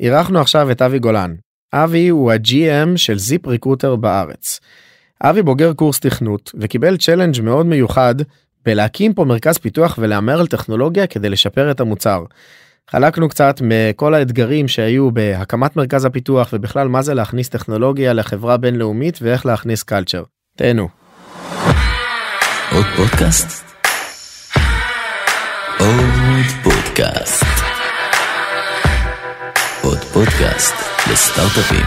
אירחנו עכשיו את אבי גולן. אבי הוא ה-GM של ZipRecruiter בארץ. אבי בוגר קורס תכנות וקיבל challenge מאוד מיוחד בלהקים פה מרכז פיתוח ולהמר על טכנולוגיה כדי לשפר את המוצר. חלקנו קצת מכל האתגרים שהיו בהקמת מרכז הפיתוח ובכלל מה זה להכניס טכנולוגיה לחברה בינלאומית ואיך להכניס culture. תהנו. עוד פודקאסט? עוד פודקאסט. פודקאסט לסטארט-אפים.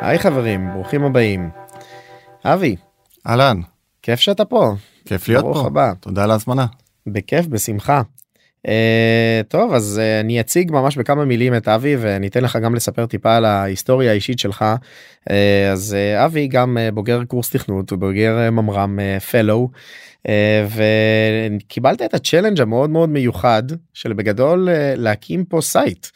היי חברים, ברוכים הבאים. אבי, אהלן, כיף שאתה פה. כיף להיות פה. ברוך הבא. תודה על ההזמנה. בכיף, בשמחה. Uh, טוב, אז uh, אני אציג ממש בכמה מילים את אבי וניתן לך גם לספר טיפה על ההיסטוריה האישית שלך. Uh, אז uh, אבי גם uh, בוגר קורס תכנות ובוגר uh, ממר"ם fellow. Uh, וקיבלת את ה challenge המאוד מאוד מיוחד של בגדול uh, להקים פה site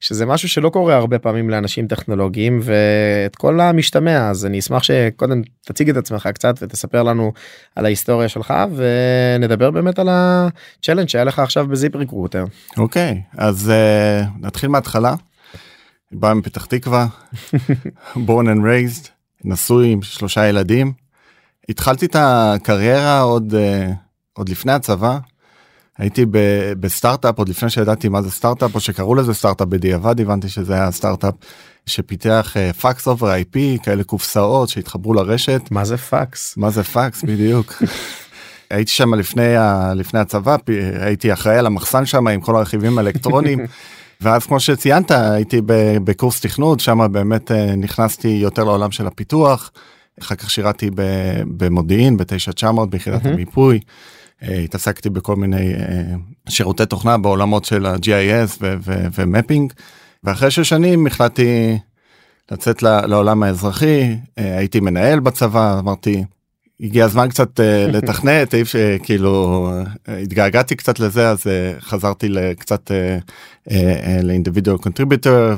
שזה משהו שלא קורה הרבה פעמים לאנשים טכנולוגיים ואת כל המשתמע אז אני אשמח שקודם תציג את עצמך קצת ותספר לנו על ההיסטוריה שלך ונדבר באמת על ה challenge שהיה לך עכשיו ב ZipRecruiter. אוקיי, אז uh, נתחיל מההתחלה. בא מפתח תקווה, born and raised, נשוי עם שלושה ילדים. התחלתי את הקריירה עוד, uh, עוד לפני הצבא. הייתי ב- בסטארט-אפ עוד לפני שידעתי מה זה סטארט-אפ או שקראו לזה סטארט-אפ בדיעבד הבנתי שזה היה סטארט-אפ שפיתח פאקס over IP כאלה קופסאות שהתחברו לרשת מה זה פאקס? מה זה פאקס בדיוק. הייתי שם לפני ה- לפני הצבא הייתי אחראי על המחסן שם עם כל הרכיבים האלקטרונים ואז כמו שציינת הייתי ב- בקורס תכנות שם באמת אה, נכנסתי יותר לעולם של הפיתוח. אחר כך שירתי במודיעין ב-9900 ביחידת המיפוי. אה, התעסקתי בכל מיני אה, שירותי תוכנה בעולמות של ה-GIS ו mapping. ואחרי שש שנים החלטתי לצאת לעולם האזרחי אה, הייתי מנהל בצבא אמרתי הגיע הזמן קצת אה, לתכנת אי אפשר כאילו אה, התגעגעתי קצת לזה אז אה, חזרתי לקצת אה, ל individual contributor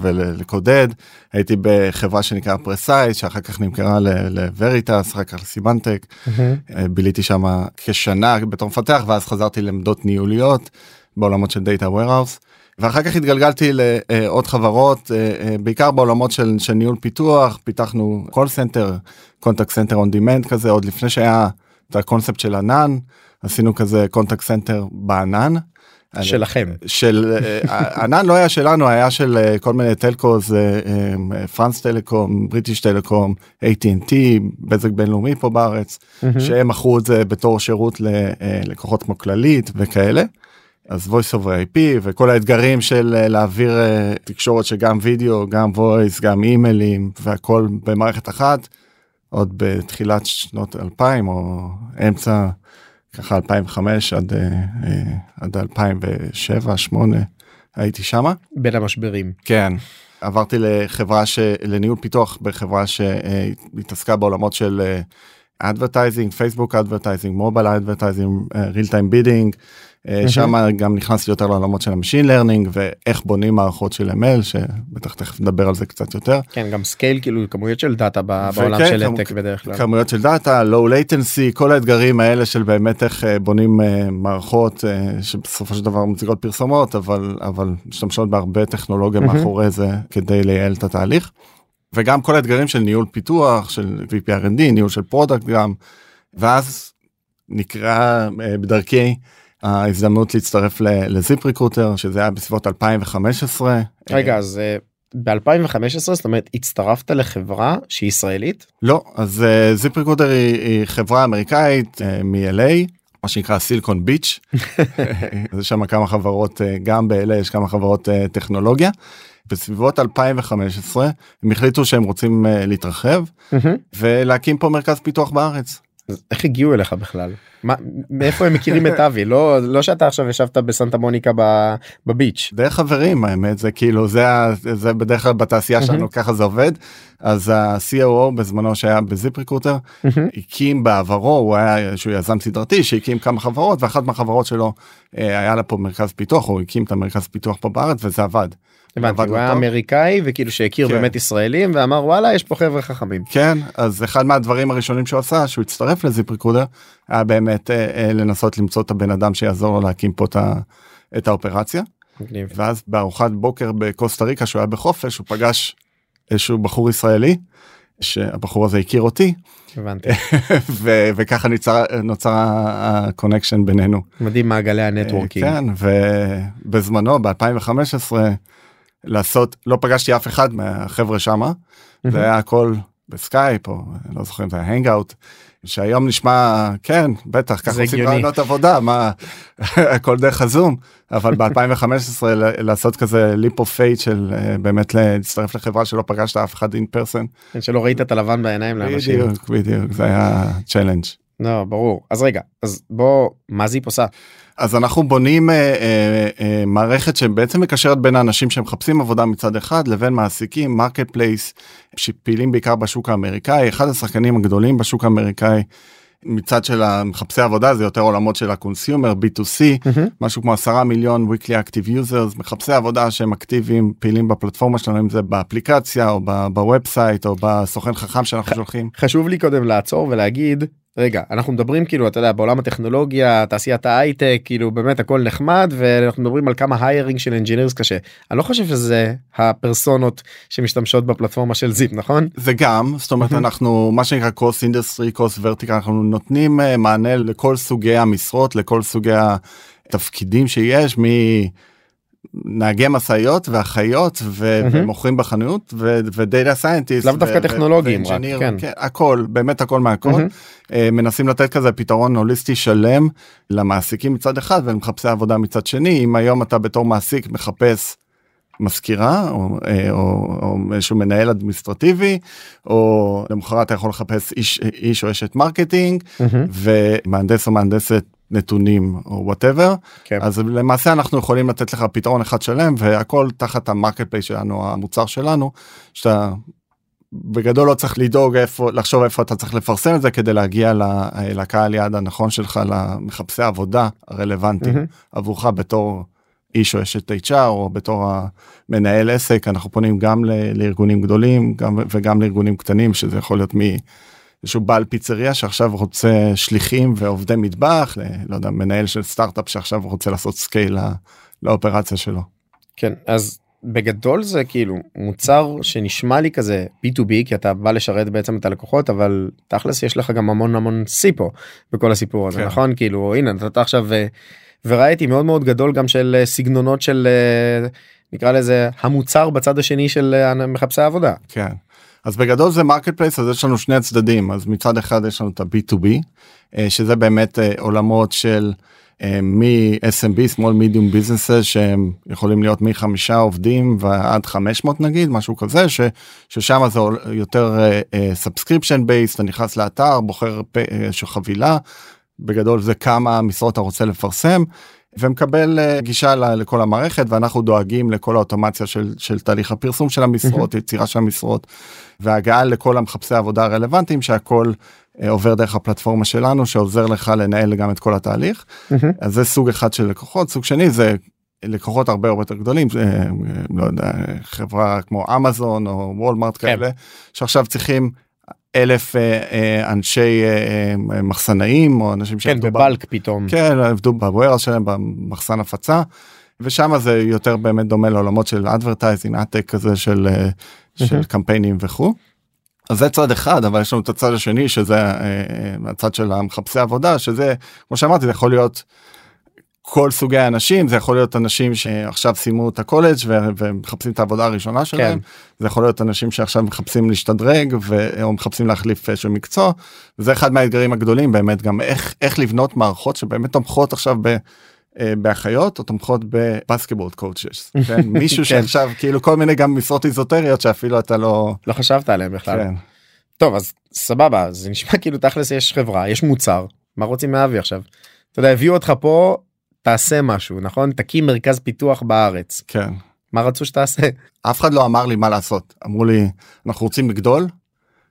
ולקודד. הייתי בחברה שנקרא Precise שאחר כך נמכרה ל Veritas אחר כך ל Symantec ביליתי שם כשנה בתור מפתח ואז חזרתי לעמדות ניהוליות בעולמות של דאטה warehouse. ואחר כך התגלגלתי לעוד חברות אה, אה, בעיקר בעולמות של, של ניהול פיתוח פיתחנו call center contact center on demand כזה עוד לפני שהיה את הקונספט של ענן עשינו כזה contact center בענן. שלכם. של אה, ענן לא היה שלנו היה של כל מיני טלקוז פרנס טלקום בריטיש טלקום AT&T בזק בינלאומי פה בארץ שהם מכרו את זה בתור שירות ללקוחות כמו כללית וכאלה. אז voice over IP וכל האתגרים של אה, להעביר אה, תקשורת שגם וידאו גם voice גם אימיילים והכל במערכת אחת עוד בתחילת שנות 2000 או אמצע ככה 2005 עד אה, עד 2007 8 הייתי שמה בין המשברים. כן עברתי לחברה שלניהול פיתוח בחברה שהתעסקה בעולמות של advertising פייסבוק advertising mobile advertising real time bidding שם גם נכנסתי יותר לעולמות של ה machine learning ואיך בונים מערכות של ML שבטח תכף נדבר על זה קצת יותר. כן גם scale כאילו כמויות של דאטה בעולם של ה ad tech בדרך כלל. כמויות של דאטה, low latency, כל האתגרים האלה של באמת איך אה, בונים אה, מערכות אה, שבסופו של דבר מציגות פרסומות אבל אבל משתמשות בהרבה טכנולוגיה מאחורי זה כדי לייעל את התהליך. וגם כל האתגרים של ניהול פיתוח של VP R&D ניהול של product גם ואז נקרה אה, בדרכי ההזדמנות להצטרף ל ZipRecruiter שזה היה בסביבות 2015. רגע אז ב-2015 זאת אומרת הצטרפת לחברה שהיא ישראלית לא אז uh, ZipRecruiter היא, היא חברה אמריקאית מ-LA מה שנקרא Silicon Beach יש שם כמה חברות גם ב-LA יש כמה חברות טכנולוגיה. בסביבות 2015 הם החליטו שהם רוצים uh, להתרחב ולהקים פה מרכז פיתוח בארץ. אז איך הגיעו אליך בכלל מה מאיפה הם מכירים את אבי לא לא שאתה עכשיו ישבת בסנטה מוניקה בביץ'. דרך חברים האמת זה כאילו זה זה בדרך כלל בתעשייה שלנו ככה זה עובד אז ה-COO בזמנו שהיה בזיפ ריקרוטר הקים בעברו הוא היה איזשהו יזם סדרתי שהקים כמה חברות ואחת מהחברות שלו אה, היה לה פה מרכז פיתוח הוא הקים את המרכז פיתוח פה בארץ וזה עבד. הבנתי, הוא היה. אמריקאי וכאילו שהכיר כן. באמת ישראלים ואמר וואלה יש פה חבר'ה חכמים. כן אז אחד מהדברים הראשונים שהוא עשה שהוא הצטרף לזיפריקודר היה באמת אה, אה, לנסות למצוא את הבן אדם שיעזור לו להקים פה את, ה, את האופרציה מגניב. ואז בארוחת בוקר בקוסטה ריקה שהוא היה בחופש הוא פגש איזשהו בחור ישראלי שהבחור הזה הכיר אותי הבנתי. ו- וככה נוצר, נוצר ה connection בינינו. מדהים מעגלי ה networking. כן ובזמנו ב2015 לעשות לא פגשתי אף אחד מהחבר'ה שמה זה היה הכל בסקייפ או לא זוכר אם זה היה Hangout שהיום נשמע כן בטח ככה עושים. ראיונות עבודה מה הכל דרך ה Zoom אבל ב2015 לעשות כזה leap of faith של אה, באמת להצטרף לחברה שלא פגשת אף אחד in person שלא ראית את הלבן בעיניים לאנשים. בדיוק בדיוק זה היה challenge. לא ברור אז רגע אז בוא מה Zip עושה. אז אנחנו בונים אה, אה, אה, מערכת שבעצם מקשרת בין האנשים שמחפשים עבודה מצד אחד לבין מעסיקים marketplace שפעילים בעיקר בשוק האמריקאי אחד השחקנים הגדולים בשוק האמריקאי מצד של המחפשי עבודה זה יותר עולמות של ה consumer b2c משהו כמו עשרה מיליון weekly active users מחפשי עבודה שהם אקטיביים פעילים בפלטפורמה שלנו אם זה באפליקציה או ב- website או בסוכן חכם שאנחנו שולחים. חשוב לי קודם לעצור ולהגיד רגע אנחנו מדברים כאילו אתה יודע בעולם הטכנולוגיה תעשיית ההייטק כאילו באמת הכל נחמד ואנחנו מדברים על כמה hiring של engineers קשה. אני לא חושב שזה הפרסונות שמשתמשות בפלטפורמה של Zip נכון? זה גם זאת אומרת אנחנו מה שנקרא קרוס אינדסטרי קרוס ורטיקל אנחנו נותנים אה, מענה לכל סוגי המשרות לכל סוגי התפקידים שיש מנהגי משאיות ואחיות ו- מהמם. ומוכרים בחנות ו- ו data scientist. לאו דווקא טכנולוגיים רק, כן. הכל באמת הכל מהכל. אה, מנסים לתת כזה פתרון הוליסטי שלם למעסיקים מצד אחד ולמחפשי עבודה מצד שני אם היום אתה בתור מעסיק מחפש מזכירה או, אה, או, או איזשהו מנהל אדמיניסטרטיבי או למחרת אתה יכול לחפש איש, איש או אשת marketing מהמם. ומהנדס או מהנדסת נתונים או whatever כן. אז למעשה אנחנו יכולים לתת לך פתרון אחד שלם והכל תחת ה marketplace שלנו המוצר שלנו שאתה בגדול לא צריך לדאוג איפה לחשוב איפה אתה צריך לפרסם את זה כדי להגיע ל- לקהל יעד הנכון שלך למחפשי עבודה הרלוונטיים מהמם. עבורך בתור איש או אשת HR או בתור המנהל עסק אנחנו פונים גם לארגונים גדולים גם וגם לארגונים קטנים שזה יכול להיות מאיזשהו בעל פיצריה שעכשיו רוצה שליחים ועובדי מטבח ל- לא יודע מנהל של סטארט-אפ שעכשיו רוצה לעשות scale לאופרציה שלו. כן אז בגדול זה כאילו מוצר שנשמע לי כזה b2b כי אתה בא לשרת בעצם את הלקוחות אבל תכלס יש לך גם המון המון סיפו בכל הסיפור הזה כן. נכון כאילו הנה אתה עכשיו אה, וראיתי מאוד מאוד גדול גם של אה, סגנונות של אה, נקרא לזה המוצר בצד השני של אה, מחפשי העבודה. כן. אז בגדול זה marketplace אז יש לנו שני צדדים אז מצד אחד יש לנו את ה-B2B אה, שזה באמת אה, עולמות של אה, מ-SMB, small medium businesses שהם יכולים להיות מחמישה עובדים ועד 500 נגיד משהו כזה ש, ששם זה יותר subscription based אתה נכנס לאתר בוחר חבילה. בגדול זה כמה משרות אתה רוצה לפרסם ומקבל אה, גישה ל- לכל המערכת ואנחנו דואגים לכל האוטומציה של, של תהליך הפרסום של המשרות יצירה של המשרות והגעה לכל המחפשי העבודה הרלוונטיים שהכל אה, עובר דרך הפלטפורמה שלנו שעוזר לך לנהל גם את כל התהליך. אז זה סוג אחד של לקוחות. סוג שני זה לקוחות הרבה הרבה יותר גדולים אה, לא יודע חברה כמו אמזון או וולמרט כן. כאלה שעכשיו צריכים אלף אה, אה, אנשי אה, מחסנאים או אנשים כן שעבדו ב- בבלק פתאום. כן עבדו בווירה שלהם במחסן הפצה ושם זה יותר באמת דומה לעולמות של advertising עתק כזה של של. קמפיינים וכו'. אז זה צד אחד אבל יש לנו את הצד השני שזה הצד של המחפשי עבודה שזה כמו שאמרתי זה יכול להיות כל סוגי האנשים זה יכול להיות אנשים שעכשיו סיימו את הקולג' ו- ומחפשים את העבודה הראשונה שלהם זה יכול להיות אנשים שעכשיו מחפשים להשתדרג ו- או מחפשים להחליף איזשהו מקצוע וזה אחד מהאתגרים הגדולים באמת גם איך איך לבנות מערכות שבאמת תומכות עכשיו ב... אה, באחיות או תומכות ב basketball coaches, כן? מישהו כן. שעכשיו כאילו כל מיני גם משרות איזוטריות שאפילו אתה לא, לא חשבת עליהם בכלל. כן, טוב אז סבבה זה נשמע כאילו תכלס יש חברה יש מוצר מה רוצים מאבי עכשיו. אתה יודע הביאו אותך פה תעשה משהו נכון תקים מרכז פיתוח בארץ כן. מה רצו שתעשה. אף אחד לא אמר לי מה לעשות אמרו לי אנחנו רוצים לגדול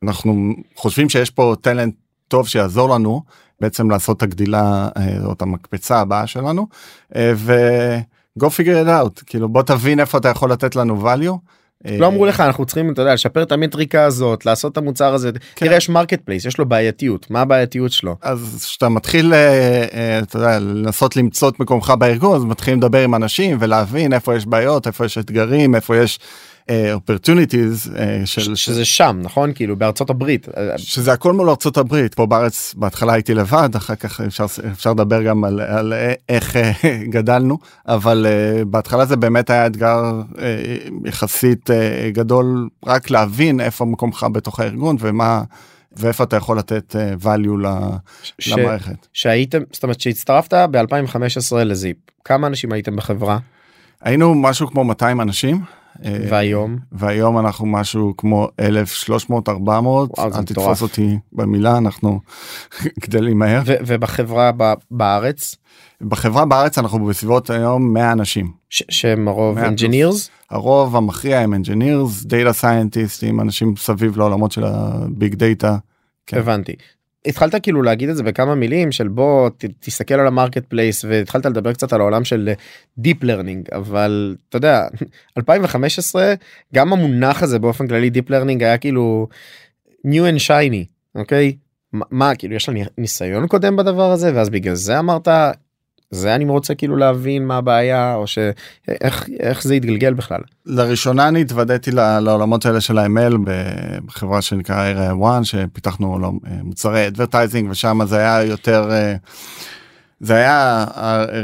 אנחנו חושבים שיש פה טלנט טוב שיעזור לנו בעצם לעשות את הגדילה אה, או את המקפצה הבאה שלנו אה, go figure it out כאילו בוא תבין איפה אתה יכול לתת לנו value. לא אמרו לך אנחנו צריכים אתה יודע לשפר את המטריקה הזאת לעשות את המוצר הזה. כן. תראה יש marketplace יש לו בעייתיות. מה הבעייתיות שלו? אז כשאתה מתחיל אה, אה, אתה יודע, לנסות למצוא את מקומך בארגון אז מתחילים לדבר עם אנשים ולהבין איפה יש בעיות איפה יש אתגרים איפה יש אה, opportunities אה, של שזה שם נכון? כאילו בארצות הברית. אה, שזה הכל מול ארצות הברית. פה בארץ בהתחלה הייתי לבד אחר כך אפשר אפשר לדבר גם על, על איך אה, גדלנו אבל אה, בהתחלה זה באמת היה אתגר אה, יחסית אה, גדול רק להבין איפה מקומך בתוך הארגון ומה ואיפה אתה יכול לתת אה, value ש- למערכת. שהייתם זאת אומרת שהצטרפת ב2015 לזיפ. כמה אנשים הייתם בחברה? היינו משהו כמו 200 אנשים. אה, והיום והיום אנחנו משהו כמו 1300 400 וואו, זה אל מטורף. תתפוס אותי במילה אנחנו גדלים מהר ובחברה בארץ בחברה בארץ אנחנו בסביבות היום 100 אנשים שהם הרוב engineers הרוב המכריע הם engineers data scientists אנשים סביב לעולמות של הביג דאטה. כן. הבנתי. התחלת כאילו להגיד את זה בכמה מילים של בוא ת, תסתכל על ה marketplace והתחלת לדבר קצת על העולם של deep learning אבל אתה יודע 2015 גם המונח הזה באופן כללי deep learning היה כאילו new and shiny אוקיי? מה, מה כאילו יש לה ניסיון קודם בדבר הזה ואז בגלל זה אמרת זה אני רוצה כאילו להבין מה הבעיה או שאיך איך זה התגלגל בכלל. לראשונה אני התוודעתי לעולמות האלה של ה-ML בחברה שנקרא 1 שפיתחנו אה, מוצרי advertising ושם זה היה יותר אה, זה היה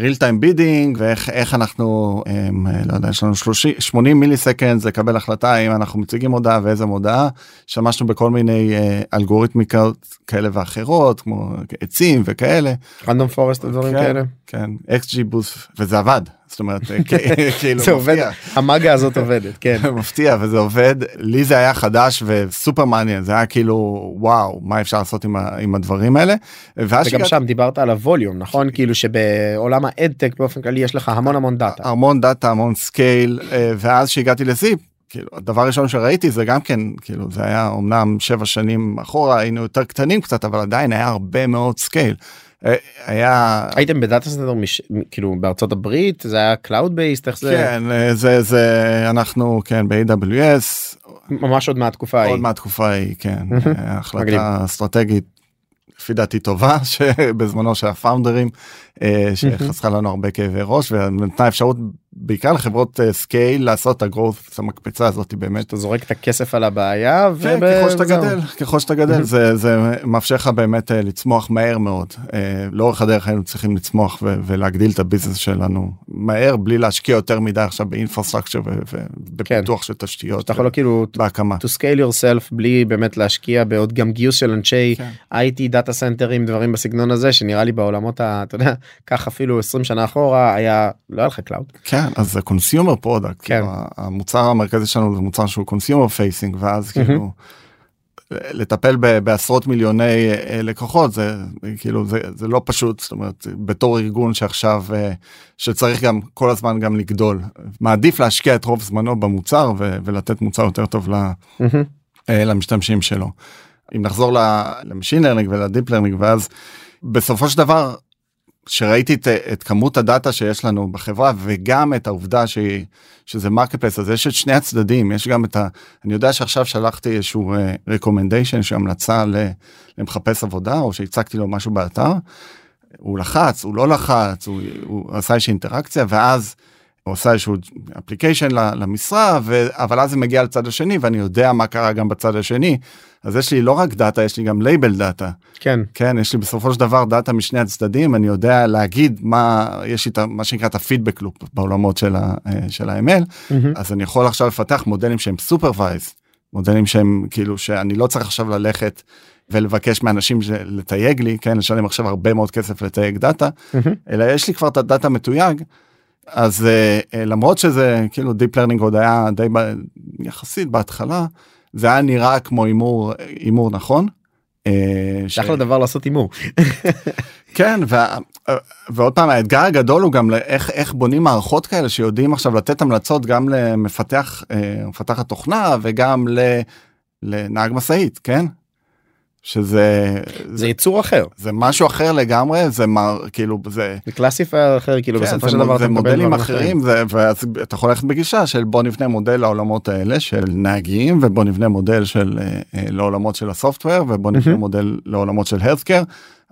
real time bidding ואיך איך אנחנו הם, אה, לא יודע יש לנו 30 80 millisecond לקבל החלטה אם אנחנו מציגים הודעה ואיזה מודעה. השתמשנו בכל מיני אה, אלגוריתמיקות כאלה ואחרות כמו עצים וכאלה. random forest ודברים כן, כאלה. כן XGBoost וזה עבד זאת אומרת אה, כאילו זה עובד. המאגיה הזאת עובדת כן מפתיע וזה עובד לי זה היה חדש וסופר מעניין זה היה כאילו וואו מה אפשר לעשות עם, ה, עם הדברים האלה. וגם שם דיברת על ה volume נכון כאילו שבעולם ה ad tech באופן כללי יש לך המון המון דאטה המון דאטה המון scale אה, ואז שהגעתי ל Zip כאילו הדבר הראשון שראיתי זה גם כן כאילו זה היה אמנם שבע שנים אחורה היינו יותר קטנים קצת אבל עדיין היה הרבה מאוד scale. אה, היה הייתם ב data center מש... כאילו בארצות הברית? זה היה cloud based איך זה כן אה, זה זה אנחנו כן ב-AWS ממש עוד מהתקופה ההיא. עוד מהתקופה ההיא כן. אה. החלטה אסטרטגית לפי דעתי טובה שבזמנו של הפאונדרים שחסכה לנו הרבה כאבי ראש ונתנה אפשרות בעיקר לחברות אה, scale לעשות את ה growth את המקפצה הזאת באמת. אתה זורק את הכסף על הבעיה כן, וב- ככל שאתה. גדל ככל שאתה גדל זה זה מאפשר לך באמת אה, לצמוח מהר מאוד אה, לאורך הדרך היינו צריכים לצמוח ולהגדיל את הביזנס שלנו מהר בלי להשקיע יותר מדי עכשיו ב infrastructure ובפיתוח של תשתיות אתה יכול כאילו בהקמה. to scale yourself בלי באמת להשקיע בעוד גם גיוס של אנשי כן. IT דאטה סנטרים דברים בסגנון הזה שנראה לי בעולמות ה... אתה יודע כך אפילו 20 שנה אחורה היה לא היה לך cloud. כן אז זה consumer product כן. המוצר המרכזי שלנו זה מוצר שהוא consumer facing ואז מהמם. כאילו לטפל ב- בעשרות מיליוני אה, לקוחות זה כאילו זה זה לא פשוט זאת אומרת בתור ארגון שעכשיו אה, שצריך גם כל הזמן גם לגדול מעדיף להשקיע את רוב זמנו במוצר ו- ולתת מוצר יותר טוב ל- אה, למשתמשים שלו. אם נחזור ל machine learning ול deep learning ואז בסופו של דבר שראיתי את, את כמות הדאטה שיש לנו בחברה וגם את העובדה ש, שזה marketplace אז יש את שני הצדדים יש גם את ה... אני יודע שעכשיו שלחתי איזשהו recommendation איזושהי המלצה למחפש עבודה או שהצגתי לו משהו באתר. הוא לחץ הוא לא לחץ הוא, הוא עשה איזושהי אינטראקציה ואז הוא עשה איזשהו application למשרה ו... אבל אז זה מגיע לצד השני ואני יודע מה קרה גם בצד השני אז יש לי לא רק דאטה יש לי גם labeled data. כן כן יש לי בסופו של דבר דאטה משני הצדדים אני יודע להגיד מה יש לי את מה שנקרא את ה feedback loop בעולמות של ה- אה, של ה-ML מהמם. אז אני יכול עכשיו לפתח מודלים שהם supervised מודלים שהם כאילו שאני לא צריך עכשיו ללכת ולבקש מאנשים לתייג לי כן לשלם עכשיו הרבה מאוד כסף לתייג דאטה מהמם. אלא יש לי כבר את הדאטה מתויג. אז אה, אה, למרות שזה כאילו deep learning עוד היה די ב- יחסית בהתחלה זה היה נראה כמו הימור הימור נכון. אה, ש- אחלה דבר לעשות הימור. כן וה, ועוד פעם האתגר הגדול הוא גם ל- איך בונים מערכות כאלה שיודעים עכשיו לתת המלצות גם למפתח אה, מפתחת תוכנה וגם ל, לנהג משאית כן. שזה זה יצור אחר. זה משהו אחר לגמרי זה מר כאילו זה זה classifier אחר כאילו כן, בסופו זה, של דבר זה מודלים אחרים. זה, ואז אתה יכול ללכת בגישה של בוא נבנה מודל לעולמות האלה של נהגים ובוא נבנה מודל של אה, אה, לעולמות של ה software ובוא נבנה מהמם. מודל לעולמות של healthcare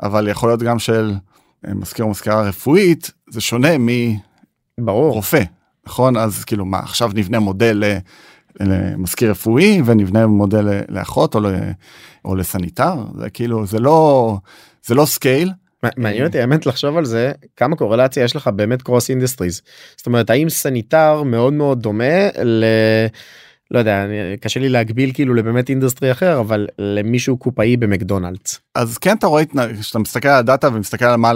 אבל יכול להיות גם של אה, מזכיר מזכירה רפואית זה שונה מרופא נכון? אז כאילו מה עכשיו נבנה מודל למזכיר רפואי ונבנה מודל לאחות או, ל- או לסניטר. זה כאילו זה לא זה לא scale. מע- מעניין אותי האמת לחשוב על זה כמה קורלציה יש לך באמת cross industries זאת אומרת האם סניטר מאוד מאוד דומה ל... לא יודע קשה לי להגביל כאילו לבאמת industry אחר אבל למישהו קופאי במקדונלדס. אז כן אתה רואה כשאתה מסתכל על הדאטה ומסתכל על מה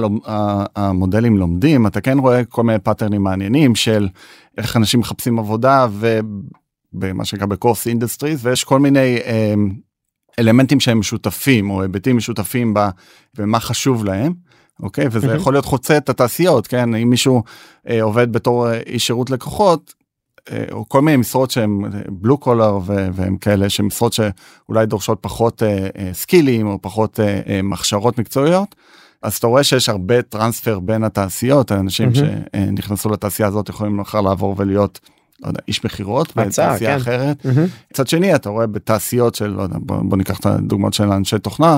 המודלים לומדים אתה כן רואה כל מיני פאטרנים מעניינים של איך אנשים מחפשים עבודה ובמה שנקרא ב cross industries ויש כל מיני אמ, אלמנטים שהם משותפים או היבטים משותפים ב- במה חשוב להם. אוקיי וזה מהמם. יכול להיות חוצה את התעשיות כן אם מישהו אה, עובד בתור אה, איש שירות לקוחות. אה, או כל מיני משרות שהם בלו קולר והם כאלה שמשרות שאולי דורשות פחות אה, אה, סקילים או פחות אה, אה, הכשרות מקצועיות. אז אתה רואה שיש הרבה טרנספר בין התעשיות האנשים מהמם. שנכנסו לתעשייה הזאת יכולים מחר לעבור ולהיות לא יודע, איש מכירות בתעשייה כן. אחרת. מצד שני אתה רואה בתעשיות של לא יודע בוא, בוא ניקח את הדוגמאות של אנשי תוכנה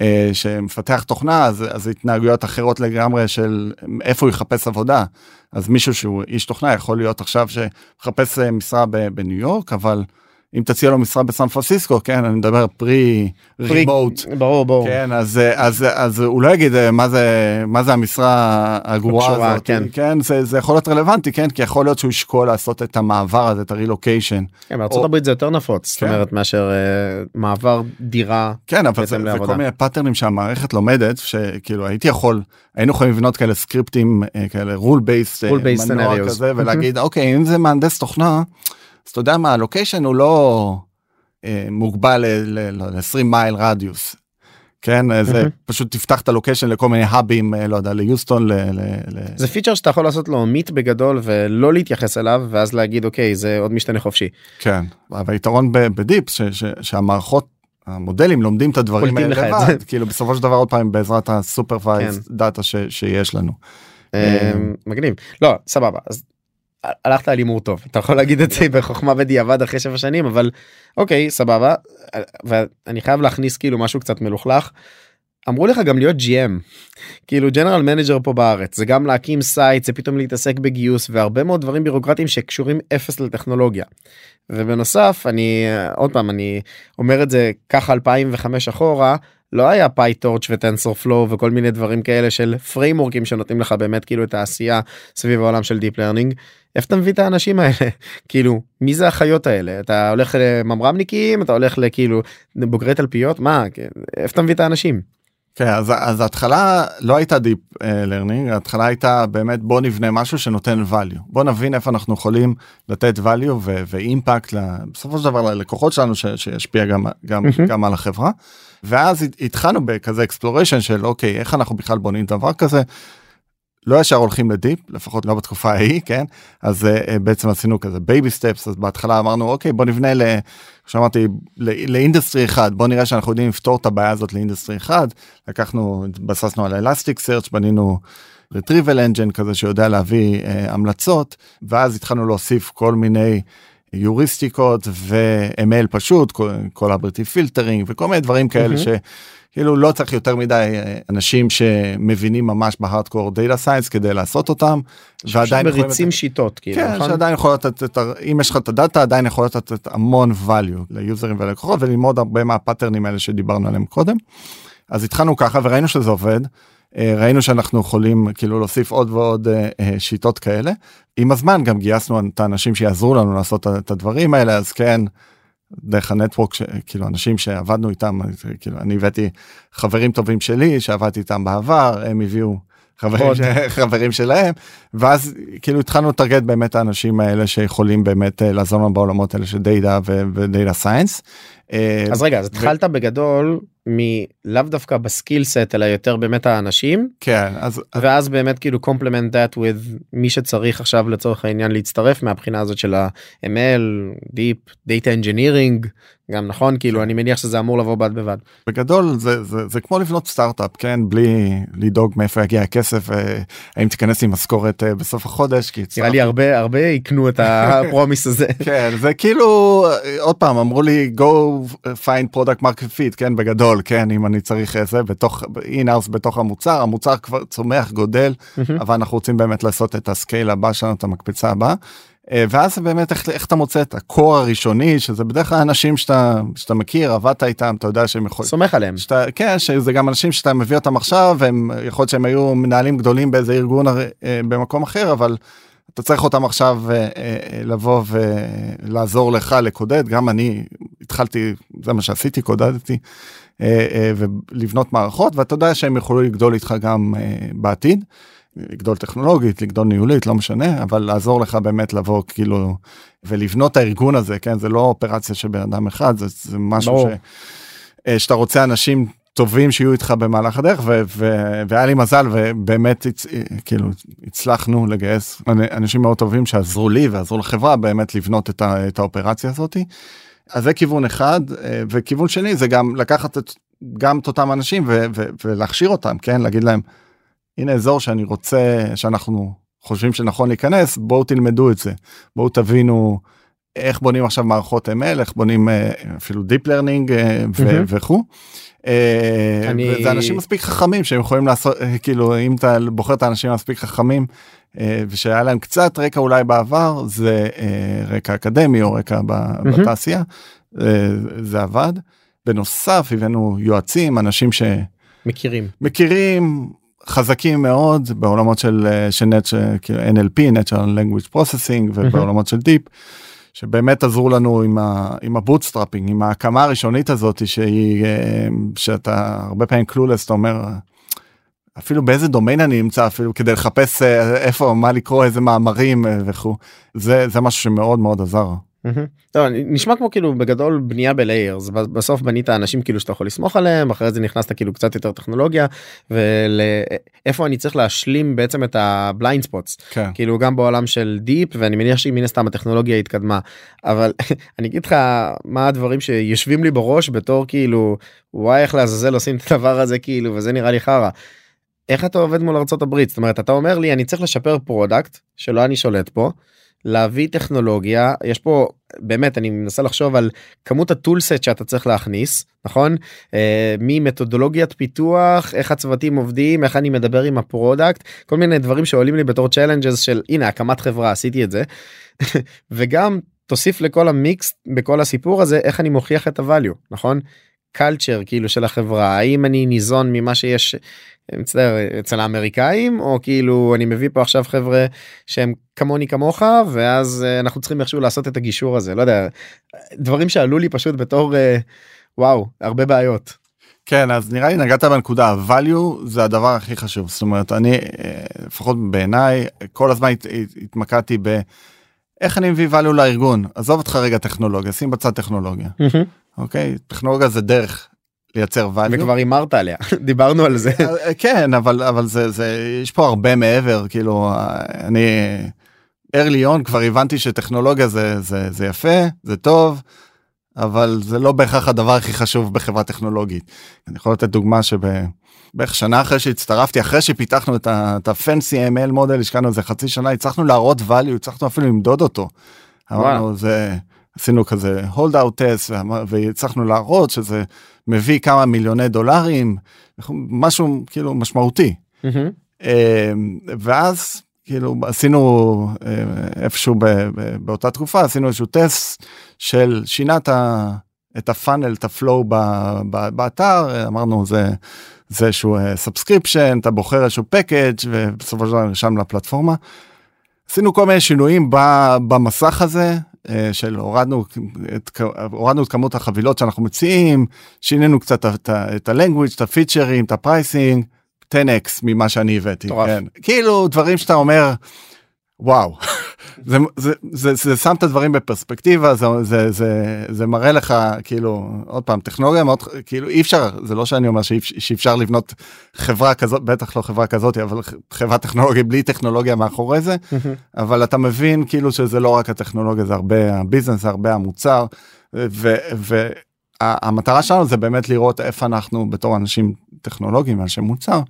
אה, שמפתח תוכנה אז אז התנהגויות אחרות לגמרי של איפה הוא יחפש עבודה אז מישהו שהוא איש תוכנה יכול להיות עכשיו שמחפש אה, משרה בניו יורק אבל אם תציע לו משרה בסן פרנסיסקו כן אני מדבר פרי רימוט. ברור ברור. כן אז אז אז הוא לא יגיד אה, מה זה מה זה המשרה הגרועה הזאת כן. כן זה זה יכול להיות רלוונטי כן כי יכול להיות שהוא ישקול לעשות את המעבר הזה את הרילוקיישן כן, בארצות או- הברית זה יותר נפוץ זאת כן. אומרת מאשר אה, מעבר דירה כן אבל זה, זה. כל מיני פאטרנים שהמערכת לומדת שכאילו הייתי יכול היינו יכולים לבנות כאלה סקריפטים אה, כאלה rule based Rule based מנוע scenarios. כזה ולהגיד אוקיי אם זה מהנדס תוכנה אז אתה יודע מה ה location הוא לא אה, מוגבל ל-20 מייל רדיוס. כן אה, זה. פשוט תפתח את ה location לכל מיני האבים אה, לא יודע ליוסטון ל... ל, ל... זה פיצ'ר שאתה יכול לעשות לו מיט בגדול ולא להתייחס אליו ואז להגיד אוקיי זה עוד משתנה חופשי. כן אבל היתרון ב- ב deep ש, ש, שהמערכות המודלים לומדים את הדברים האלה. לבד כאילו בסופו של דבר עוד פעם בעזרת ה supervised כן. דאטה ש, שיש לנו. אה, מגניב לא סבבה אז הלכת על הימור טוב אתה יכול להגיד את זה בחוכמה בדיעבד אחרי שבע שנים אבל אוקיי סבבה ואני חייב להכניס כאילו משהו קצת מלוכלך. אמרו לך גם להיות GM כאילו general manager פה בארץ זה גם להקים site זה פתאום להתעסק בגיוס והרבה מאוד דברים בירוקרטיים שקשורים אפס לטכנולוגיה. ובנוסף אני עוד פעם אני אומר את זה ככה 2005 אחורה לא היה PyTorch ו TensorFlow וכל מיני דברים כאלה של פריימורקים שנותנים לך באמת כאילו את העשייה סביב העולם של deep learning. איפה אתה מביא את האנשים האלה כאילו מי זה החיות האלה אתה הולך לממר"מניקים אתה הולך לכאילו בוגרי תלפיות מה איפה אתה מביא את האנשים. כן אז אז ההתחלה לא הייתה deep learning ההתחלה הייתה באמת בוא נבנה משהו שנותן value בוא נבין איפה אנחנו יכולים לתת value ו impact בסופו של דבר ללקוחות שלנו ש- שישפיע גם גם מהמם. גם על החברה. ואז הת- התחלנו בכזה exploration של אוקיי איך אנחנו בכלל בונים דבר כזה. לא ישר הולכים ל deep לפחות לא בתקופה ההיא כן אז אה, בעצם עשינו כזה baby steps אז בהתחלה אמרנו אוקיי בוא נבנה ל... שאמרתי ל industry אחד בוא נראה שאנחנו יודעים לפתור את הבעיה הזאת ל industry אחד לקחנו התבססנו על Elasticsearch בנינו retrieval engine כזה שיודע להביא אה, המלצות ואז התחלנו להוסיף כל מיני יוריסטיקות ו-ML פשוט collaborative filtering וכל מיני דברים כאלה מהמם. שכאילו לא צריך יותר מדי אה, אנשים שמבינים ממש ב hardcore data science כדי לעשות אותם. ועדיין מריצים שיטות כאילו כן, נכון? שעדיין יכול לתת, את אם יש לך את הדאטה עדיין יכול לתת המון value ליוזרים ולקוחות וללמוד הרבה מהפאטרנים האלה שדיברנו עליהם קודם. אז התחלנו ככה וראינו שזה עובד. אה, ראינו שאנחנו יכולים כאילו להוסיף עוד ועוד אה, שיטות כאלה. עם הזמן גם גייסנו את האנשים שיעזרו לנו לעשות את הדברים האלה אז כן. דרך הנטוורק כאילו אנשים שעבדנו איתם כאילו אני הבאתי חברים טובים שלי שעבדתי איתם בעבר הם הביאו חברים. ש... חברים שלהם ואז כאילו התחלנו לטרגט באמת האנשים האלה שיכולים באמת אה, לעזור לנו בעולמות האלה של דאטה ו data science. אז רגע אז התחלת בגדול לאו דווקא ב skill set אלא יותר באמת האנשים? כן אז ואז באמת כאילו complement that with מי שצריך עכשיו לצורך העניין להצטרף מהבחינה הזאת של ה-ML, Deep, Data Engineering, גם נכון כאילו אני מניח שזה אמור לבוא בד בבד. בגדול זה זה זה כמו לבנות סטארט-אפ כן בלי לדאוג מאיפה יגיע הכסף אה, האם תיכנס עם משכורת אה, בסוף החודש כי נראה לי הרבה הרבה יקנו את ה promise הזה. כן זה כאילו אה, עוד פעם אמרו לי go find product market fit כן בגדול כן אם אני צריך זה בתוך in-house בתוך המוצר המוצר כבר צומח גודל אבל אנחנו רוצים באמת לעשות את ה scale הבא שלנו את המקפצה הבאה. אה, ואז באמת איך, איך אתה מוצא את ה core הראשוני שזה בדרך כלל אנשים שאתה שאתה מכיר עבדת איתם אתה יודע שהם יכולים סומך עליהם שאתה כן שזה גם אנשים שאתה מביא אותם עכשיו הם יכול להיות שהם היו מנהלים גדולים באיזה ארגון אה, במקום אחר אבל אתה צריך אותם עכשיו אה, לבוא ולעזור לך לקודד גם אני התחלתי זה מה שעשיתי קודדתי ולבנות מערכות ואתה יודע שהם יכולו לגדול איתך גם בעתיד. לגדול טכנולוגית, לגדול ניהולית, לא משנה, אבל לעזור לך באמת לבוא כאילו ולבנות את הארגון הזה, כן? זה לא אופרציה של בן אדם אחד, זה, זה משהו ש, אה, שאתה רוצה אנשים טובים שיהיו איתך במהלך הדרך, ו, ו, והיה לי מזל ובאמת הצ, כאילו הצלחנו לגייס אנשים מאוד טובים שעזרו לי ועזרו לחברה באמת לבנות את, ה, את האופרציה הזאתי. אז זה כיוון אחד, אה, וכיוון שני זה גם לקחת את, גם את אותם אנשים ו, ו, ולהכשיר אותם, כן? להגיד להם, הנה אזור שאני רוצה שאנחנו חושבים שנכון להיכנס בואו תלמדו את זה בואו תבינו איך בונים עכשיו מערכות ML איך בונים אה, אפילו Deep Learning אה, וכו'. אה. זה אנשים מספיק חכמים שהם יכולים לעשות כאילו אם אתה בוחר את האנשים מספיק חכמים ושהיה להם קצת רקע אולי בעבר זה רקע אקדמי או רקע בתעשייה זה עבד. בנוסף הבאנו יועצים אנשים שמכירים מכירים חזקים מאוד בעולמות של, אה, של נט, כאילו NLP, Natural Language Processing ובעולמות של Deep, שבאמת עזרו לנו עם, ה, עם ה bootstrapping, עם ההקמה הראשונית הזאת שהיא, אה, שאתה הרבה פעמים clueless, אתה אומר, אפילו באיזה דומיין אני נמצא אפילו כדי לחפש אה, איפה, מה לקרוא, איזה מאמרים וכו', זה, זה משהו שמאוד מאוד עזר. נשמע כמו כאילו בגדול בנייה ב layers בסוף בנית אנשים כאילו שאתה יכול לסמוך עליהם אחרי זה נכנסת כאילו קצת יותר טכנולוגיה ולאיפה אני צריך להשלים בעצם את ה blind spots כן. כאילו גם בעולם של deep ואני מניח שמן הסתם הטכנולוגיה התקדמה אבל אני אגיד לך מה הדברים שיושבים לי בראש בתור כאילו וואי איך לעזאזל עושים את הדבר הזה כאילו וזה נראה לי חרא. איך אתה עובד מול ארצות הברית זאת אומרת אתה אומר לי אני צריך לשפר product שלא אני שולט פה. להביא טכנולוגיה יש פה באמת אני מנסה לחשוב על כמות ה toolset שאתה צריך להכניס נכון? אה, ממתודולוגיית פיתוח איך הצוותים עובדים איך אני מדבר עם ה product כל מיני דברים שעולים לי בתור challenges של הנה הקמת חברה עשיתי את זה. וגם תוסיף לכל המיקס בכל הסיפור הזה איך אני מוכיח את הvalue נכון קלצ'ר כאילו של החברה האם אני ניזון ממה שיש מצטער אצל האמריקאים או כאילו אני מביא פה עכשיו חבר'ה שהם כמוני כמוך ואז אה, אנחנו צריכים איכשהו לעשות את הגישור הזה לא יודע דברים שעלו לי פשוט בתור אה, וואו הרבה בעיות. כן אז נראה לי נגעת בנקודה value זה הדבר הכי חשוב זאת אומרת אני אה, לפחות בעיניי כל הזמן התמקדתי ב. איך אני מביא value לארגון עזוב אותך רגע טכנולוגיה שים בצד טכנולוגיה אוקיי טכנולוגיה זה דרך לייצר value. וכבר הימרת עליה דיברנו על זה. אה, כן אבל אבל זה זה יש פה הרבה מעבר כאילו אני early on כבר הבנתי שטכנולוגיה זה זה זה יפה זה טוב. אבל זה לא בהכרח הדבר הכי חשוב בחברה טכנולוגית. אני יכול לתת דוגמה שבערך שנה אחרי שהצטרפתי אחרי שפיתחנו את ה-fancy ML מודל השקענו איזה חצי שנה הצלחנו להראות value הצלחנו אפילו למדוד אותו. אמרנו זה עשינו כזה hold out test והצלחנו להראות שזה מביא כמה מיליוני דולרים משהו כאילו משמעותי. Mm-hmm. ואז כאילו עשינו אה, איפשהו באותה תקופה עשינו איזשהו טסט של שינת את הפאנל את הפלואו באתר אמרנו זה זה שהוא subscription אתה בוחר איזשהו package ובסופו של דבר נרשם לפלטפורמה. עשינו כל מיני שינויים במסך הזה אה, של הורדנו את, הורדנו את כמות החבילות שאנחנו מציעים, שינינו קצת את ה-language, את הפיצ'רים, את ה pricing, 10x ממה שאני הבאתי. כן. כאילו דברים שאתה אומר, וואו, זה, זה, זה, זה שם את הדברים בפרספקטיבה, זה, זה, זה, זה מראה לך כאילו, עוד פעם, טכנולוגיה מאוד, כאילו אי אפשר, זה לא שאני אומר שאפשר לבנות חברה כזאת, בטח לא חברה כזאת, אבל חברה טכנולוגיה בלי טכנולוגיה מאחורי זה, אבל אתה מבין כאילו שזה לא רק הטכנולוגיה, זה הרבה הביזנס, זה הרבה המוצר, והמטרה שלנו זה באמת לראות איפה אנחנו בתור אנשים טכנולוגיים, אנשי מוצר,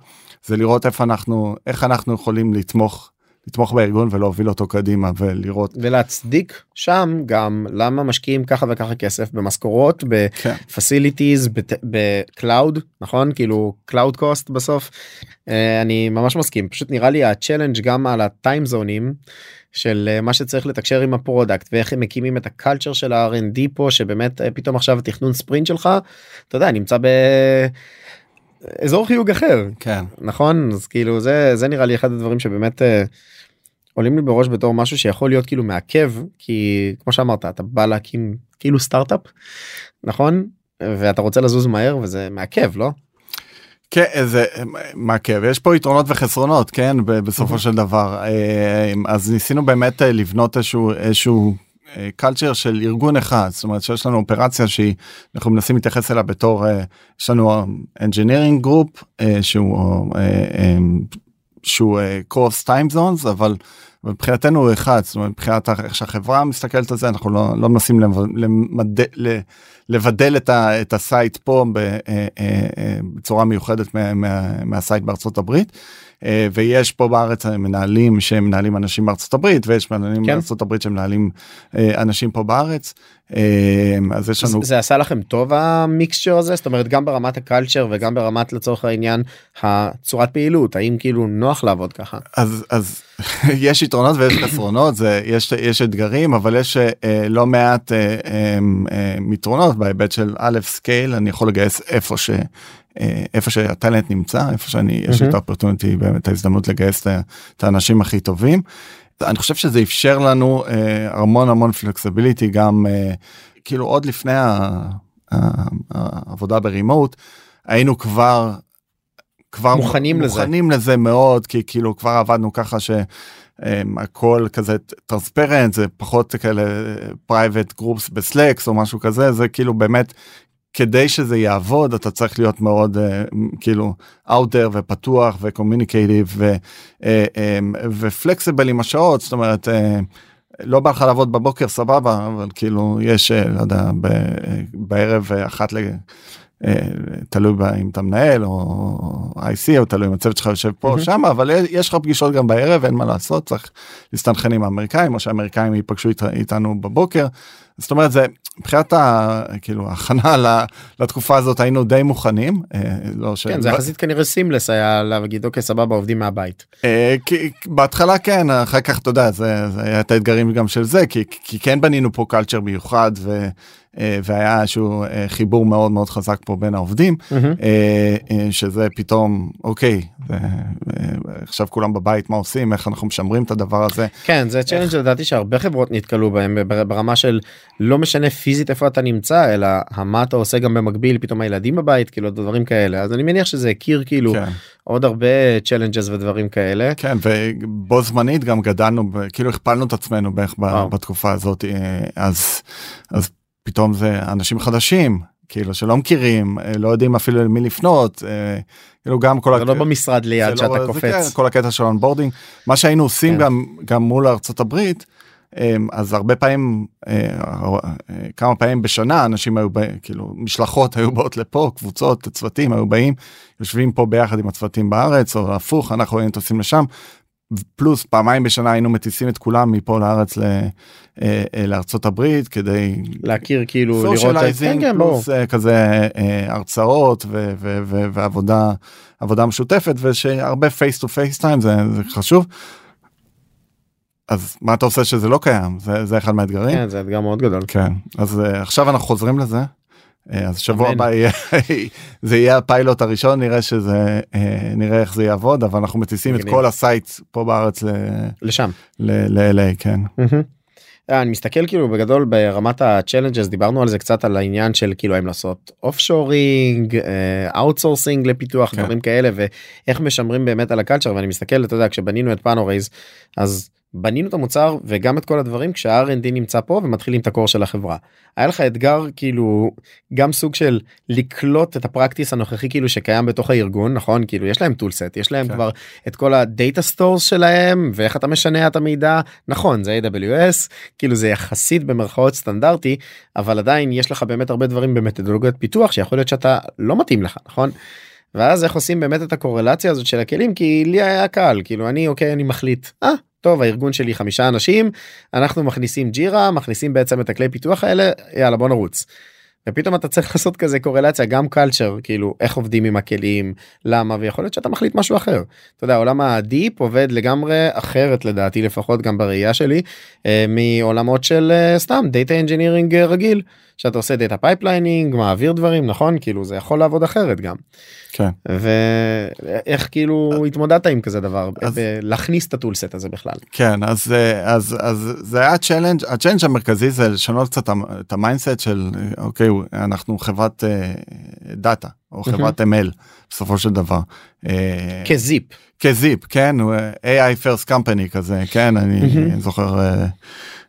זה לראות איפה אנחנו, איך אנחנו יכולים לתמוך לתמוך בארגון ולהוביל אותו קדימה ולראות. ולהצדיק שם גם למה משקיעים ככה וככה כסף במשכורות כן. ב facilities ב cloud נכון? כאילו cloud cost בסוף. אה, אני ממש מסכים. פשוט נראה לי ה challenge גם על ה time zone ים של אה, מה שצריך לתקשר עם ה product ואיך הם מקימים את ה culture של ה-R&D פה שבאמת אה, פתאום עכשיו התכנון ספרינט שלך אתה יודע נמצא ב... אזור חיוג אחר. כן. נכון? אז כאילו זה זה נראה לי אחד הדברים שבאמת עולים לי בראש בתור משהו שיכול להיות כאילו מעכב כי כמו שאמרת אתה בא להקים כאילו סטארט-אפ נכון? ואתה רוצה לזוז מהר וזה מעכב לא. כן זה מעכב. יש פה יתרונות וחסרונות כן בסופו של דבר. אה, אז ניסינו באמת אה, לבנות איזשהו איזשהו קלצ'ר של ארגון אחד. זאת אומרת שיש לנו אופרציה שהיא אנחנו מנסים להתייחס אליה בתור יש לנו engineering group שהוא שהוא cross time zones אבל מבחינתנו הוא אחד זאת אומרת מבחינת איך שהחברה מסתכלת על זה אנחנו לא, לא מנסים למד, לבדל את, ה, את ה site פה אה, אה, אה, בצורה מיוחדת מה, מה, מה site בארצות הברית. ויש פה בארץ מנהלים שמנהלים אנשים בארצות הברית ויש מנהלים כן. בארצות הברית שמנהלים אנשים פה בארץ. אז יש לנו זה עשה לכם טוב ה mixture הזה זאת אומרת גם ברמת ה culture וגם ברמת לצורך העניין הצורת פעילות האם כאילו נוח לעבוד ככה אז אז יש יתרונות ויש חסרונות זה יש יש אתגרים אבל יש לא מעט יתרונות בהיבט של א' scale אני יכול לגייס איפה ש... איפה שה talent נמצא איפה שאני mm-hmm. יש את ה opportunity באמת ההזדמנות לגייס את האנשים הכי טובים. אני חושב שזה אפשר לנו אה, המון המון flexibility גם אה, כאילו עוד לפני העבודה ב remote היינו כבר כבר מוכנים לזה מוכנים לזה מאוד כי כאילו כבר עבדנו ככה ש... um, הכל כזה transparent זה פחות כאלה private groups ב Slack או משהו כזה זה כאילו באמת כדי שזה יעבוד אתה צריך להיות מאוד uh, כאילו out there ופתוח ו communicative ו flexible עם השעות זאת אומרת. Uh, לא בא לך לעבוד בבוקר סבבה אבל כאילו יש לא יודע בערב אחת אה, תלוי אם אתה מנהל או IC או תלוי אם הצוות שלך יושב פה או שם אבל יש לך פגישות גם בערב אין מה לעשות צריך להסתנכן עם האמריקאים או שהאמריקאים ייפגשו איתנו בבוקר. זאת אומרת זה מבחינת כאילו הכנה לתקופה הזאת היינו די מוכנים. אה, לא ש... כן, זה יחסית כנראה סימלס היה להגיד אוקיי סבבה עובדים מהבית. אה, בהתחלה כן אחר כך אתה יודע זה, זה היה את האתגרים גם של זה כי, כי כן בנינו פה קלצ'ר מיוחד. ו... אה, והיה איזשהו אה, חיבור מאוד מאוד חזק פה בין העובדים mm-hmm. שזה פתאום אוקיי עכשיו כולם בבית מה עושים איך אנחנו משמרים את הדבר הזה. כן זה challenge לדעתי שהרבה חברות נתקלו בהם ברמה של לא משנה פיזית איפה אתה נמצא אלא מה אתה עושה גם במקביל פתאום הילדים בבית כאילו דברים כאלה אז אני מניח שזה הכיר כאילו כן. עוד הרבה challenges ודברים כאלה כן ובו זמנית גם גדלנו כאילו הכפלנו את עצמנו בערך בתקופה הזאת אז פתאום זה אנשים חדשים כאילו שלא מכירים אה, לא יודעים אפילו למי לפנות אה, כאילו גם כל זה לא במשרד ליד לא- שאתה לא, קופץ כן, כל הקטע של onboarding מה שהיינו עושים כן. גם גם מול ארצות הברית אה, אז הרבה פעמים כמה פעמים בשנה אנשים היו באים כאילו משלחות היו באות לפה קבוצות צוותים היו באים יושבים פה ביחד עם הצוותים בארץ או הפוך אנחנו היינו טוסים לשם פלוס פעמיים בשנה היינו מטיסים את כולם מפה לארץ ל, אה, אה, לארצות הברית כדי להכיר כאילו לראות socializing כן, כן, פלוס אה, כזה הרצאות ו, ו, ו, ועבודה עבודה משותפת ושהרבה face to face time זה, זה חשוב. אז מה אתה עושה שזה לא קיים זה, זה אחד מהאתגרים. כן, זה אתגר מאוד גדול. כן אז עכשיו אנחנו חוזרים לזה. אה, אז שבוע הבא יהיה זה יהיה הפיילוט הראשון נראה שזה אה, נראה איך זה יעבוד אבל אנחנו מטיסים את כל ה site פה בארץ לשם ל-LA כן. אה, אני מסתכל כאילו בגדול ברמת ה challenges דיברנו על זה קצת על העניין של כאילו האם לעשות offshoring outsourcing לפיתוח כן. דברים כאלה ואיך משמרים באמת על ה culture ואני מסתכל אתה יודע כשבנינו את Panorays אז בנינו את המוצר וגם את כל הדברים כשה-R&D נמצא פה ומתחילים את ה core של החברה. היה לך אתגר כאילו גם סוג של לקלוט את ה practice הנוכחי כאילו שקיים בתוך הארגון נכון כאילו יש להם toolset יש להם כן. כבר את כל ה data stores שלהם ואיך אתה משנע את המידע נכון זה AWS כאילו זה יחסית במרכאות סטנדרטי אבל עדיין יש לך באמת הרבה דברים במתודולוגיות פיתוח שיכול להיות שאתה לא מתאים לך נכון. ואז איך עושים באמת את הקורלציה הזאת של הכלים כי לי היה קל כאילו אני אוקיי אני מחליט אה טוב הארגון שלי חמישה אנשים אנחנו מכניסים ג'ירה מכניסים בעצם את הכלי פיתוח האלה יאללה בוא נרוץ. ופתאום אתה צריך לעשות כזה קורלציה גם culture כאילו איך עובדים עם הכלים למה ויכול להיות שאתה מחליט משהו אחר. אתה יודע עולם ה deep עובד לגמרי אחרת לדעתי לפחות גם בראייה שלי אה, מעולמות של אה, סתם data engineering רגיל שאתה עושה data pipelining מעביר דברים נכון כאילו זה יכול לעבוד אחרת גם. כן. ואיך כאילו התמודדת עם כזה דבר אז- להכניס את ה toolset הזה בכלל. כן אז אה, אז אז זה היה challenge ה challenge המרכזי זה לשנות קצת את ה mindset של אה, אוקיי אנחנו חברת אה, data או חברת ML בסופו של דבר. אה, כזיפ. כזיפ כן אה, AI first company כזה כן אני מהמם. זוכר אה,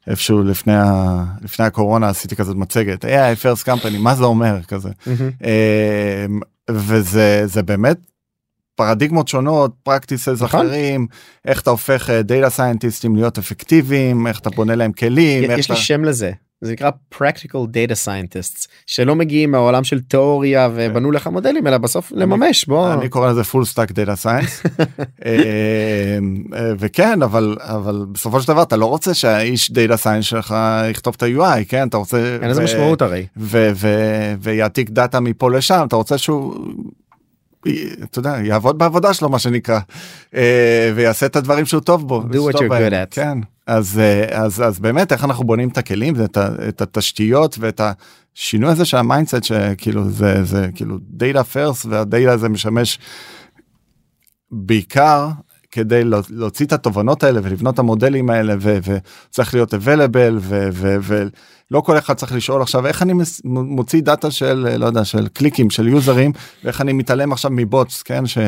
איפשהו לפני ה- לפני הקורונה עשיתי כזאת מצגת AI first company מה זה אומר כזה. אה, וזה זה באמת פרדיגמות שונות practices נכון. אחרים איך אתה הופך data scientist ים להיות אפקטיביים איך אתה בונה להם כלים. יש לי אתה- שם לזה זה נקרא practical data scientists שלא מגיעים מהעולם של תיאוריה ובנו לך מודלים אלא בסוף לממש בוא אני קורא לזה full stack data science אה, אה, וכן אבל אבל בסופו של דבר אתה לא רוצה שהאיש data science שלך יכתוב את ה-UI כן אתה רוצה אין לזה משמעות הרי. ויעתיק דאטה מפה לשם אתה רוצה שהוא. אתה יודע יעבוד בעבודה שלו מה שנקרא אה, ויעשה את הדברים שהוא טוב בו. Do what you're good at. כן אז אה, אז אז באמת איך אנחנו בונים את הכלים ואת את התשתיות ואת השינוי הזה של ה mindset שכאילו זה זה כאילו data first וה data הזה משמש בעיקר כדי לה- להוציא את התובנות האלה ולבנות את המודלים האלה ו- וצריך להיות available ו- ו- ולא כל אחד צריך לשאול עכשיו איך אני מוציא data של לא יודע של קליקים של יוזרים ואיך אני מתעלם עכשיו מ bots כן ש...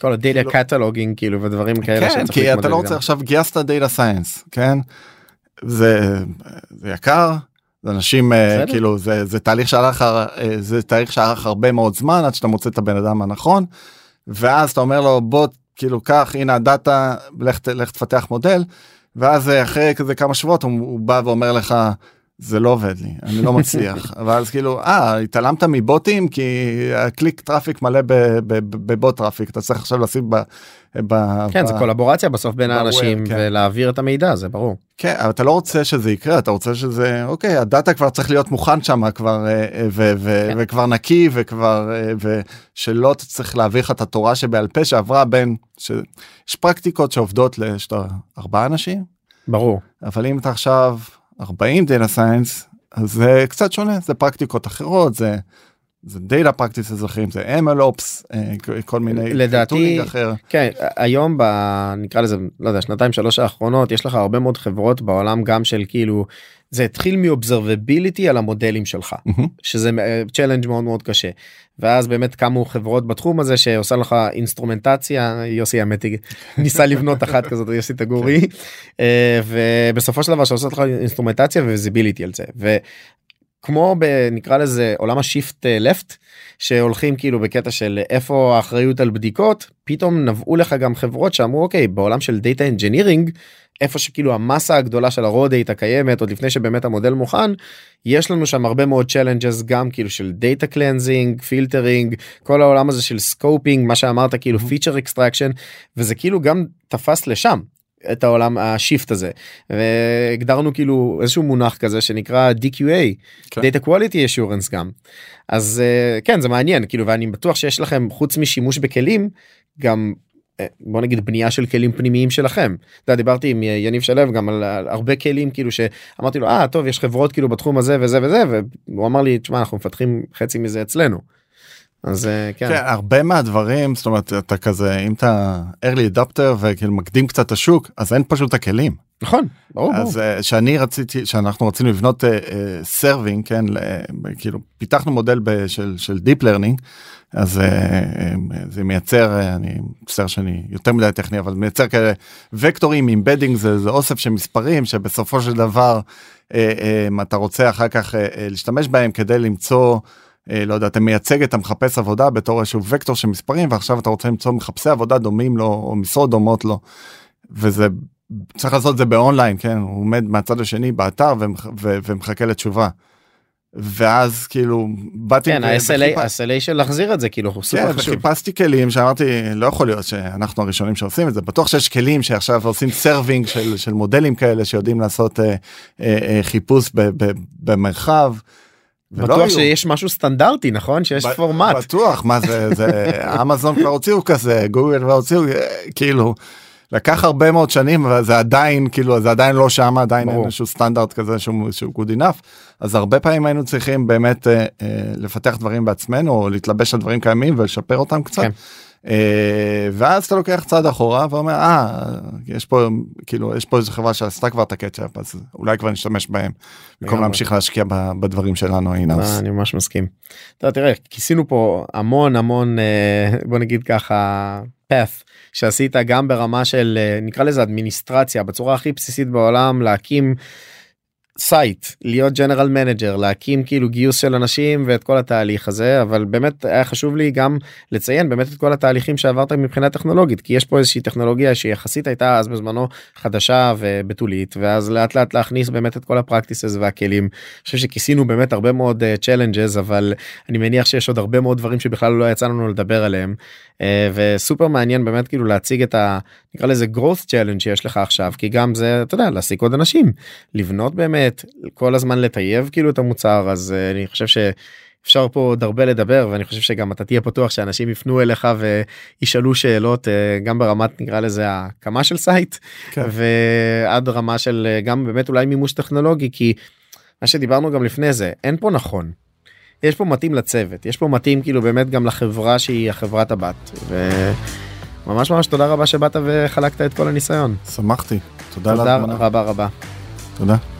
כל ה data cataloging כאילו ודברים כאלה. כן, כי אתה לא רוצה. עכשיו גייסת data science כן זה, זה יקר. זה אנשים בסדר. כאילו זה זה תהליך שארך אה, זה תהליך שארך הרבה מאוד זמן עד שאתה מוצא את הבן אדם הנכון ואז אתה אומר לו בוא כאילו קח הנה ה data לך תפתח מודל ואז אה, אחרי כזה כמה שבועות הוא, הוא בא ואומר לך זה לא עובד לי אני לא מצליח ואז כאילו אה התעלמת מבוטים כי ה click traffic מלא ב bot traffic אתה צריך עכשיו לשים ב... ב- כן ב- זה קולבורציה בסוף בין האנשים כן. ולהעביר את המידע זה ברור. כן אבל אתה לא רוצה שזה יקרה אתה רוצה שזה אוקיי ה data כבר צריך להיות מוכן שם כבר אה, אה, ו- ו- כן. וכבר נקי וכבר אה, ושלא צריך להעביר לך את התורה שבעל פה שעברה בין שיש פרקטיקות שעובדות לשאתה ארבעה אנשים ברור. אבל אם אתה עכשיו 40 data science אז זה קצת שונה זה פרקטיקות אחרות זה. זה data practice אזרחים זה MLOps אה, כל מיני לדעתי- אחר כן היום ב... נקרא לזה לא יודע שנתיים שלוש האחרונות יש לך הרבה מאוד חברות בעולם גם של כאילו זה התחיל מ observability על המודלים שלך מהמם. שזה challenge מאוד מאוד קשה ואז באמת קמו חברות בתחום הזה שעושה לך אינסטרומנטציה יוסי האמת ניסה לבנות אחת כזאת יוסי תגורי אה, ובסופו של דבר שעושה לך אינסטרומנטציה ו visibility על זה. כמו בנקרא לזה עולם ה shift left שהולכים כאילו בקטע של איפה האחריות על בדיקות פתאום נבעו לך גם חברות שאמרו אוקיי בעולם של data engineering איפה שכאילו המסה הגדולה של ה raw data קיימת עוד לפני שבאמת המודל מוכן יש לנו שם הרבה מאוד challenges גם כאילו של data cleansing filtering כל העולם הזה של scoping מה שאמרת כאילו feature extraction וזה כאילו גם תפס לשם. את העולם השיפט הזה והגדרנו כאילו איזשהו מונח כזה שנקרא DQA כן. Data Quality Assurance גם אז אה, כן זה מעניין כאילו ואני בטוח שיש לכם חוץ משימוש בכלים גם אה, בוא נגיד בנייה של כלים פנימיים שלכם. אתה יודע, דיברתי עם אה, יניב שלו גם על, על הרבה כלים כאילו שאמרתי לו אה טוב יש חברות כאילו בתחום הזה וזה וזה והוא אמר לי תשמע אנחנו מפתחים חצי מזה אצלנו. אז אה, כן. כן, הרבה מהדברים, זאת אומרת, אתה כזה, אם אתה early adopter וכאילו מקדים קצת את השוק, אז אין פשוט את הכלים. נכון, ברור, ברור. אז אה, שאני רציתי, שאנחנו רצינו לבנות serving, כן, ל- כאילו פיתחנו מודל ב- של של Deep Learning, אז אה, אה, זה מייצר, אה, אני מצטער שאני יותר מדי טכני, אבל מייצר כאלה וקטורים, embedding זה, זה אוסף של מספרים שבסופו של דבר אה, אה, אתה רוצה אחר כך אה, אה, להשתמש בהם כדי למצוא. אה, לא יודע, אתה מייצג את המחפש עבודה בתור איזשהו וקטור של מספרים ועכשיו אתה רוצה למצוא מחפשי עבודה דומים לו או משרות דומות לו. וזה צריך לעשות את זה באונליין כן הוא עומד מהצד השני באתר ומח, ו, ומחכה לתשובה. ואז כאילו באתי כן, ה-SLA ה-SLA של להחזיר את זה כאילו הוא כן, סופר חשוב. וחיפשתי כלים שאמרתי לא יכול להיות שאנחנו הראשונים שעושים את זה בטוח שיש כלים שעכשיו עושים serving של, של מודלים כאלה שיודעים לעשות אה, אה, אה, חיפוש ב, ב, במרחב. בטוח היו. שיש משהו סטנדרטי נכון שיש ב- פורמט. בטוח מה זה זה אמזון כבר הוציאו כזה גוגל כבר הוציאו אה, כאילו. לקח הרבה מאוד שנים אבל זה עדיין כאילו זה עדיין לא שם עדיין אין ברור. איזשהו סטנדרט כזה שהוא, שהוא good enough אז הרבה פעמים היינו צריכים באמת אה, אה, לפתח דברים בעצמנו או להתלבש על דברים קיימים ולשפר אותם קצת. כן. אה, ואז אתה לוקח צעד אחורה ואומר אה יש פה כאילו יש פה איזה חברה שעשתה כבר את ה catch up אז אולי כבר נשתמש בהם במקום. להמשיך להשקיע בדברים שלנו in-house. אני ממש מסכים. תראה כיסינו פה המון המון אה, בוא נגיד ככה path שעשית גם ברמה של אה, נקרא לזה אדמיניסטרציה בצורה הכי בסיסית בעולם להקים. site להיות general manager להקים כאילו גיוס של אנשים ואת כל התהליך הזה אבל באמת היה חשוב לי גם לציין באמת את כל התהליכים שעברת מבחינה טכנולוגית כי יש פה איזושהי טכנולוגיה שיחסית הייתה אז בזמנו חדשה ובתולית ואז לאט לאט להכניס באמת את כל ה practices והכלים. אני חושב שכיסינו באמת הרבה מאוד challenges אבל אני מניח שיש עוד הרבה מאוד דברים שבכלל לא יצא לנו לדבר עליהם אה, וסופר מעניין באמת כאילו להציג את ה... נקרא לזה growth challenge שיש לך עכשיו כי גם זה אתה יודע להעסיק עוד אנשים לבנות באמת כל הזמן לטייב כאילו את המוצר אז אה, אני חושב ש... אפשר פה עוד הרבה לדבר ואני חושב שגם אתה תהיה פתוח שאנשים יפנו אליך וישאלו שאלות אה, גם ברמת נקרא לזה הקמה של site כן. ועד רמה של אה, גם באמת אולי מימוש טכנולוגי כי מה שדיברנו גם לפני זה אין פה נכון. יש פה מתאים לצוות יש פה מתאים כאילו באמת גם לחברה שהיא החברת הבת וממש ממש תודה רבה שבאת וחלקת את כל הניסיון. שמחתי תודה תודה. רבה רבה. תודה.